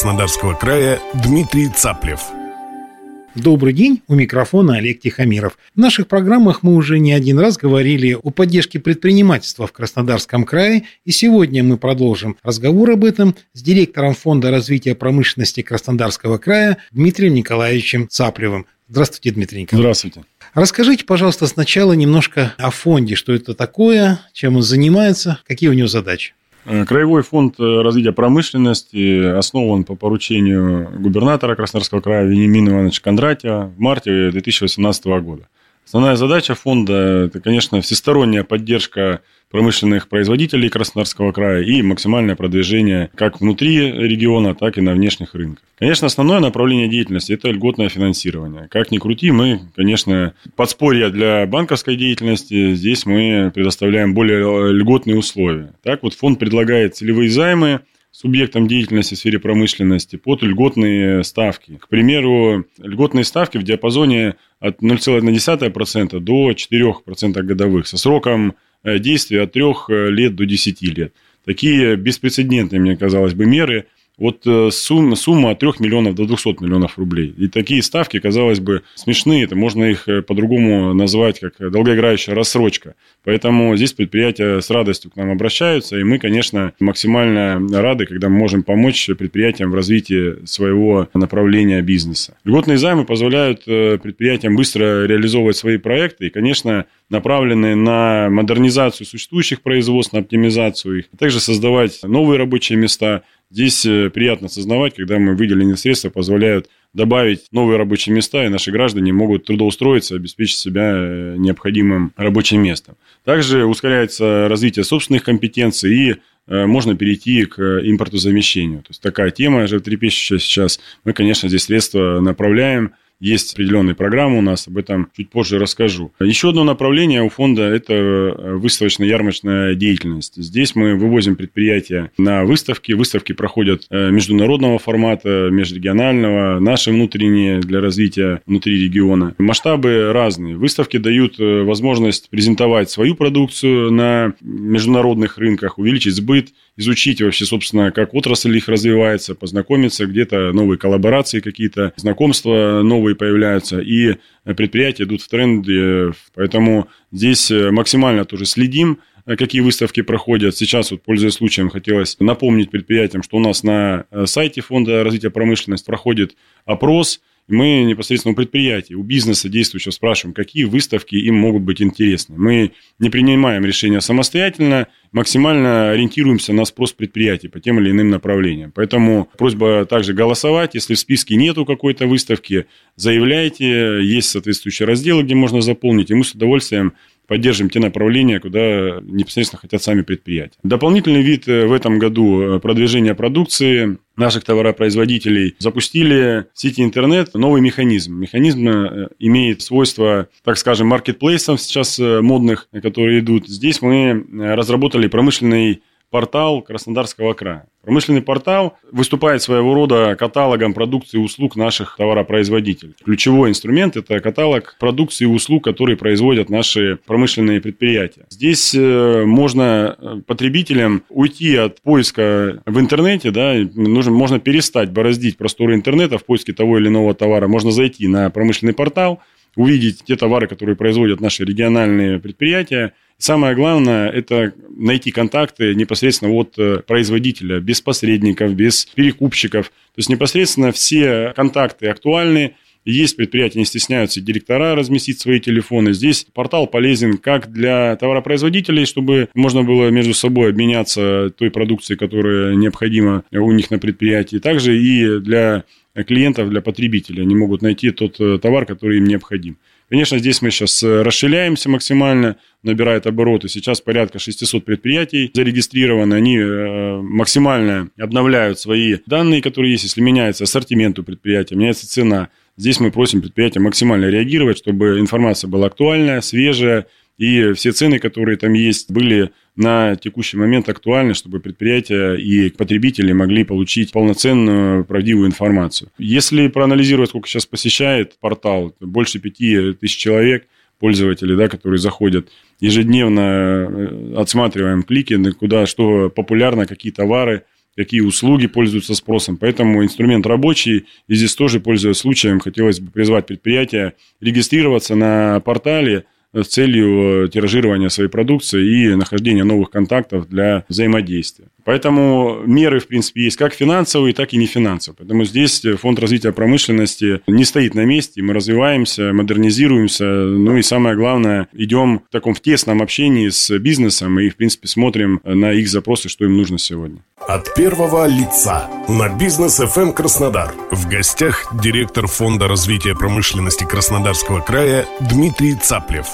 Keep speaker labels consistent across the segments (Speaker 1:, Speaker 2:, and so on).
Speaker 1: Краснодарского края Дмитрий Цаплев.
Speaker 2: Добрый день, у микрофона Олег Тихомиров. В наших программах мы уже не один раз говорили о поддержке предпринимательства в Краснодарском крае, и сегодня мы продолжим разговор об этом с директором Фонда развития промышленности Краснодарского края Дмитрием Николаевичем Цаплевым. Здравствуйте, Дмитрий Николаевич.
Speaker 3: Здравствуйте.
Speaker 2: Расскажите, пожалуйста, сначала немножко о фонде, что это такое, чем он занимается, какие у него задачи.
Speaker 3: Э, Краевой фонд э, развития промышленности основан по поручению губернатора Краснодарского края Вениамина Ивановича Кондратьева в марте 2018 года. Основная задача фонда – это, конечно, всесторонняя поддержка промышленных производителей Краснодарского края и максимальное продвижение как внутри региона, так и на внешних рынках. Конечно, основное направление деятельности – это льготное финансирование. Как ни крути, мы, конечно, подспорье для банковской деятельности, здесь мы предоставляем более льготные условия. Так вот, фонд предлагает целевые займы субъектам деятельности в сфере промышленности под льготные ставки. К примеру, льготные ставки в диапазоне от 0,1% до 4% годовых со сроком э, действия от 3 э, лет до 10 лет. Такие беспрецедентные, мне казалось бы, меры – вот э, сумма, сумма от 3 миллионов до 200 миллионов рублей. И такие ставки, казалось бы, смешные. Это можно их э, по-другому назвать, как долгоиграющая рассрочка. Поэтому здесь предприятия с радостью к нам обращаются. И мы, конечно, максимально рады, когда мы можем помочь предприятиям в развитии своего направления бизнеса. Льготные займы позволяют э, предприятиям быстро реализовывать свои проекты. И, конечно, направленные на модернизацию существующих производств, на оптимизацию их, а также создавать новые рабочие места, Здесь э, приятно осознавать, когда мы выделенные средства позволяют добавить новые рабочие места, и наши граждане могут трудоустроиться, обеспечить себя э, необходимым рабочим местом. Также ускоряется развитие собственных компетенций и э, можно перейти к импортозамещению. То есть такая тема животрепещущая сейчас. Мы, конечно, здесь средства направляем есть определенные программы у нас, об этом чуть позже расскажу. Еще одно направление у фонда – это э, выставочно-ярмарочная деятельность. Здесь мы вывозим предприятия на выставки. Выставки проходят э, международного формата, межрегионального, наши внутренние для развития внутри региона. Масштабы разные. Выставки дают э, возможность презентовать свою продукцию на международных рынках, увеличить сбыт, изучить вообще, собственно, как отрасль их развивается, познакомиться, где-то новые коллаборации какие-то, знакомства новые появляются, и предприятия идут в тренды, поэтому здесь максимально тоже следим, какие выставки проходят. Сейчас, вот, пользуясь случаем, хотелось напомнить предприятиям, что у нас на сайте Фонда развития промышленности проходит опрос, мы непосредственно у предприятий, у бизнеса действующего спрашиваем, какие выставки им могут быть интересны. Мы не принимаем решения самостоятельно, максимально ориентируемся на спрос предприятий по тем или иным направлениям. Поэтому просьба также голосовать. Если в списке нету какой-то выставки, заявляйте. Есть соответствующие разделы, где можно заполнить. И мы с удовольствием поддержим те направления, куда непосредственно хотят сами предприятия. Дополнительный вид э, в этом году э, продвижения продукции наших товаропроизводителей запустили в сети интернет новый механизм. Механизм э, имеет свойства, так скажем, маркетплейсов сейчас модных, которые идут. Здесь мы разработали промышленный портал Краснодарского края. Промышленный портал выступает своего рода каталогом продукции и услуг наших товаропроизводителей. Ключевой инструмент – это каталог продукции и услуг, которые производят наши промышленные предприятия. Здесь э, можно э, потребителям уйти от поиска в интернете, да, нужно, можно перестать бороздить просторы интернета в поиске того или иного товара, можно зайти на промышленный портал, увидеть те товары, которые производят наши региональные предприятия, Самое главное – это найти контакты непосредственно от э, производителя, без посредников, без перекупщиков. То есть непосредственно все контакты актуальны, есть предприятия, не стесняются директора разместить свои телефоны. Здесь портал полезен как для товаропроизводителей, чтобы можно было между собой обменяться той продукцией, которая необходима у них на предприятии, также и для клиентов, для потребителей. Они могут найти тот э, товар, который им необходим. Конечно, здесь мы сейчас расширяемся максимально, набирает обороты. Сейчас порядка 600 предприятий зарегистрированы. Они максимально обновляют свои данные, которые есть. Если меняется ассортимент у предприятия, меняется цена. Здесь мы просим предприятия максимально реагировать, чтобы информация была актуальная, свежая, и все цены, которые там есть, были на текущий момент актуальны, чтобы предприятия и потребители могли получить полноценную, правдивую информацию. Если проанализировать, сколько сейчас посещает портал, больше пяти тысяч человек, пользователей, да, которые заходят, ежедневно э, отсматриваем клики, куда что популярно, какие товары, какие услуги пользуются спросом. Поэтому инструмент рабочий. И здесь тоже, пользуясь случаем, хотелось бы призвать предприятия регистрироваться на портале – с целью тиражирования своей продукции и нахождения новых контактов для взаимодействия. Поэтому меры, в принципе, есть как финансовые, так и не финансовые. Поэтому здесь Фонд развития промышленности не стоит на месте, мы развиваемся, модернизируемся, ну и самое главное, идем в таком в тесном общении с бизнесом и, в принципе, смотрим на их запросы, что им нужно сегодня.
Speaker 1: От первого лица на бизнес FM Краснодар. В гостях директор Фонда развития промышленности Краснодарского края Дмитрий Цаплев.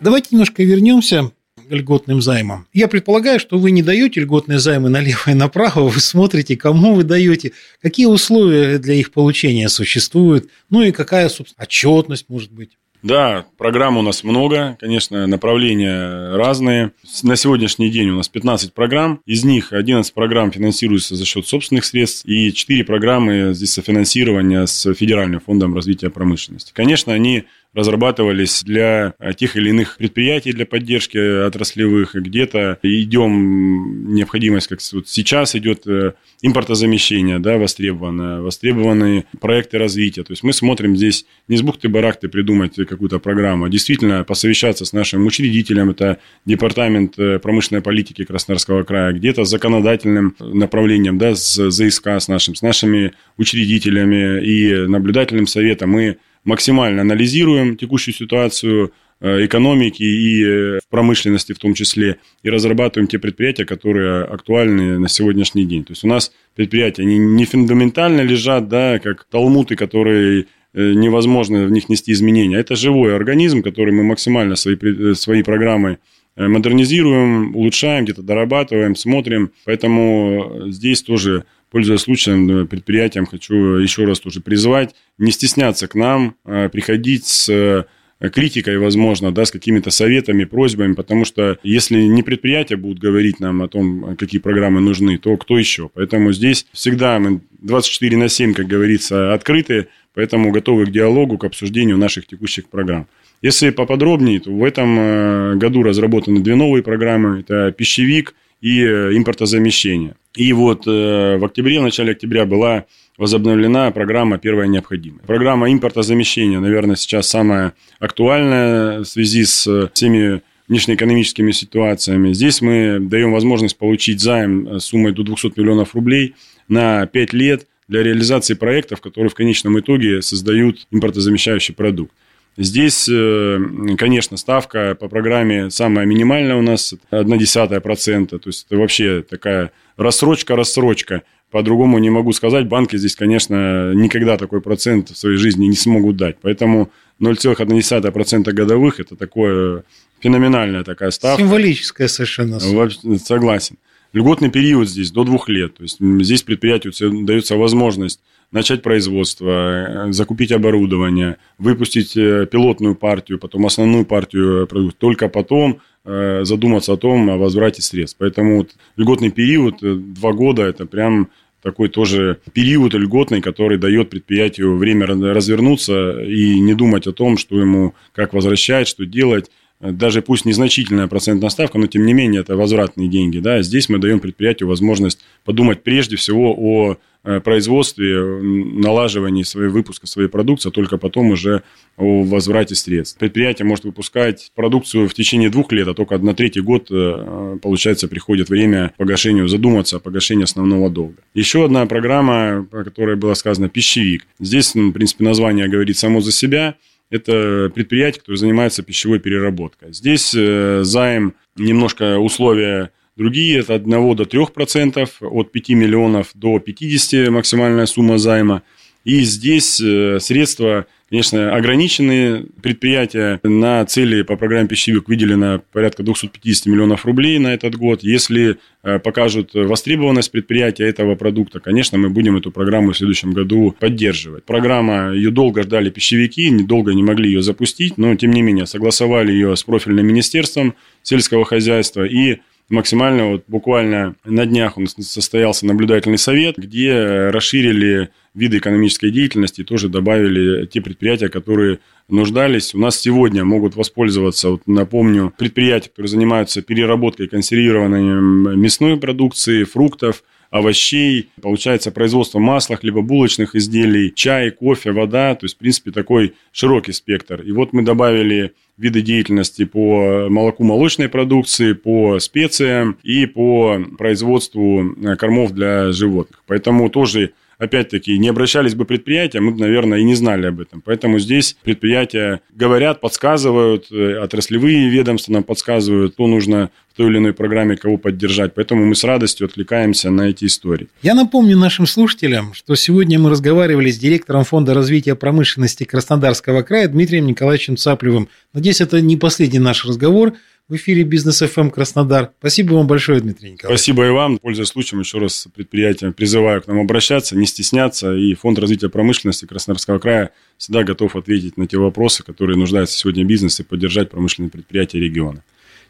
Speaker 2: Давайте немножко вернемся льготным займам. Я предполагаю, что вы не даете льготные займы налево и направо, вы смотрите, кому вы даете, какие условия для их получения существуют, ну и какая, собственно, отчетность может быть.
Speaker 3: Да, программ у нас много, конечно, направления разные. На сегодняшний день у нас 15 программ, из них 11 программ финансируются за счет собственных средств, и 4 программы здесь софинансирования с Федеральным фондом развития промышленности. Конечно, они разрабатывались для э, тех или иных предприятий для поддержки отраслевых. Где-то идем необходимость, как вот сейчас идет э, импортозамещение, да, востребовано, востребованные проекты развития. То есть мы смотрим здесь не с бухты-барахты придумать какую-то программу, а действительно посовещаться с нашим учредителем, это Департамент э, промышленной политики Краснодарского края, где-то с законодательным направлением, да, с ЗСК с нашим, с нашими учредителями и наблюдательным советом. Мы максимально анализируем текущую ситуацию э, экономики и э, промышленности в том числе, и разрабатываем те предприятия, которые актуальны на сегодняшний день. То есть у нас предприятия они не фундаментально лежат, да, как талмуты, которые э, невозможно в них нести изменения. Это живой организм, который мы максимально свои, свои программы модернизируем, улучшаем, где-то дорабатываем, смотрим. Поэтому здесь тоже пользуясь случаем, предприятиям хочу еще раз тоже призвать не стесняться к нам, а приходить с э, критикой, возможно, да, с какими-то советами, просьбами, потому что если не предприятия будут говорить нам о том, какие программы нужны, то кто еще? Поэтому здесь всегда мы 24 на 7, как говорится, открыты, поэтому готовы к диалогу, к обсуждению наших текущих программ. Если поподробнее, то в этом э, году разработаны две новые программы. Это пищевик и э, импортозамещение. И вот э, в октябре, в начале октября была возобновлена программа «Первая необходимая». Программа импортозамещения, наверное, сейчас самая актуальная в связи с всеми внешнеэкономическими ситуациями. Здесь мы даем возможность получить займ суммой до 200 миллионов рублей на 5 лет для реализации проектов, которые в конечном итоге создают импортозамещающий продукт. Здесь, э, конечно, ставка по программе самая минимальная у нас, 0,1%. То есть, это вообще такая рассрочка-рассрочка. По-другому не могу сказать. Банки здесь, конечно, никогда такой процент в своей жизни не смогут дать. Поэтому 0,1% годовых – это такое феноменальная такая ставка.
Speaker 2: Символическая совершенно.
Speaker 3: Согласен. Льготный период здесь до двух лет. То есть здесь предприятию дается возможность начать производство, э, закупить оборудование, выпустить э, пилотную партию, потом основную партию продуктов. Только потом э, задуматься о том, о возврате средств. Поэтому вот льготный период, два года, это прям такой тоже период льготный, который дает предприятию время развернуться и не думать о том, что ему как возвращать, что делать даже пусть незначительная процентная ставка, но тем не менее это возвратные деньги. Да? Здесь мы даем предприятию возможность подумать прежде всего о э, производстве, налаживании своего выпуска своей продукции, а только потом уже о возврате средств. Предприятие может выпускать продукцию в течение двух лет, а только на третий год, э, получается, приходит время погашению, задуматься о погашении основного долга. Еще одна программа, о которой было сказано, пищевик. Здесь, в принципе, название говорит само за себя – это предприятие, которое занимается пищевой переработкой. Здесь э, займ немножко условия другие, от 1 до 3%, от 5 миллионов до 50 максимальная сумма займа. И здесь э, средства Конечно, ограниченные предприятия на цели по программе «Пищевик» выделено порядка 250 миллионов рублей на этот год. Если э, покажут востребованность предприятия этого продукта, конечно, мы будем эту программу в следующем году поддерживать. Программа, ее долго ждали пищевики, недолго не могли ее запустить, но, тем не менее, согласовали ее с профильным министерством сельского хозяйства и максимально вот буквально на днях у нас состоялся наблюдательный совет, где расширили виды экономической деятельности тоже добавили те предприятия, которые нуждались. У нас сегодня могут воспользоваться, вот напомню, предприятия, которые занимаются переработкой консервированной мясной продукции, фруктов, овощей, получается производство масла, хлебобулочных изделий, чай, кофе, вода, то есть, в принципе, такой широкий спектр. И вот мы добавили виды деятельности по молоку молочной продукции, по специям и по производству кормов для животных. Поэтому тоже опять-таки, не обращались бы предприятия, мы бы, наверное, и не знали об этом. Поэтому здесь предприятия говорят, подсказывают, э, отраслевые ведомства нам подсказывают, что нужно в той или иной программе кого поддержать. Поэтому мы с радостью откликаемся на эти истории.
Speaker 2: Я напомню нашим слушателям, что сегодня мы разговаривали с директором Фонда развития промышленности Краснодарского края Дмитрием Николаевичем Цаплевым. Надеюсь, это не последний наш разговор в эфире Бизнес ФМ эм Краснодар. Спасибо вам большое, Дмитрий Николаевич.
Speaker 3: Спасибо и вам. Пользуясь случаем, еще раз предприятиям призываю к нам обращаться, не стесняться. И Фонд развития промышленности Краснодарского края всегда готов ответить на те вопросы, которые нуждается сегодня бизнес и поддержать промышленные предприятия региона.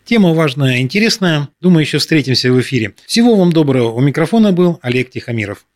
Speaker 2: Тема важная, интересная. Думаю, еще встретимся в эфире. Всего вам доброго. У микрофона был Олег Тихомиров.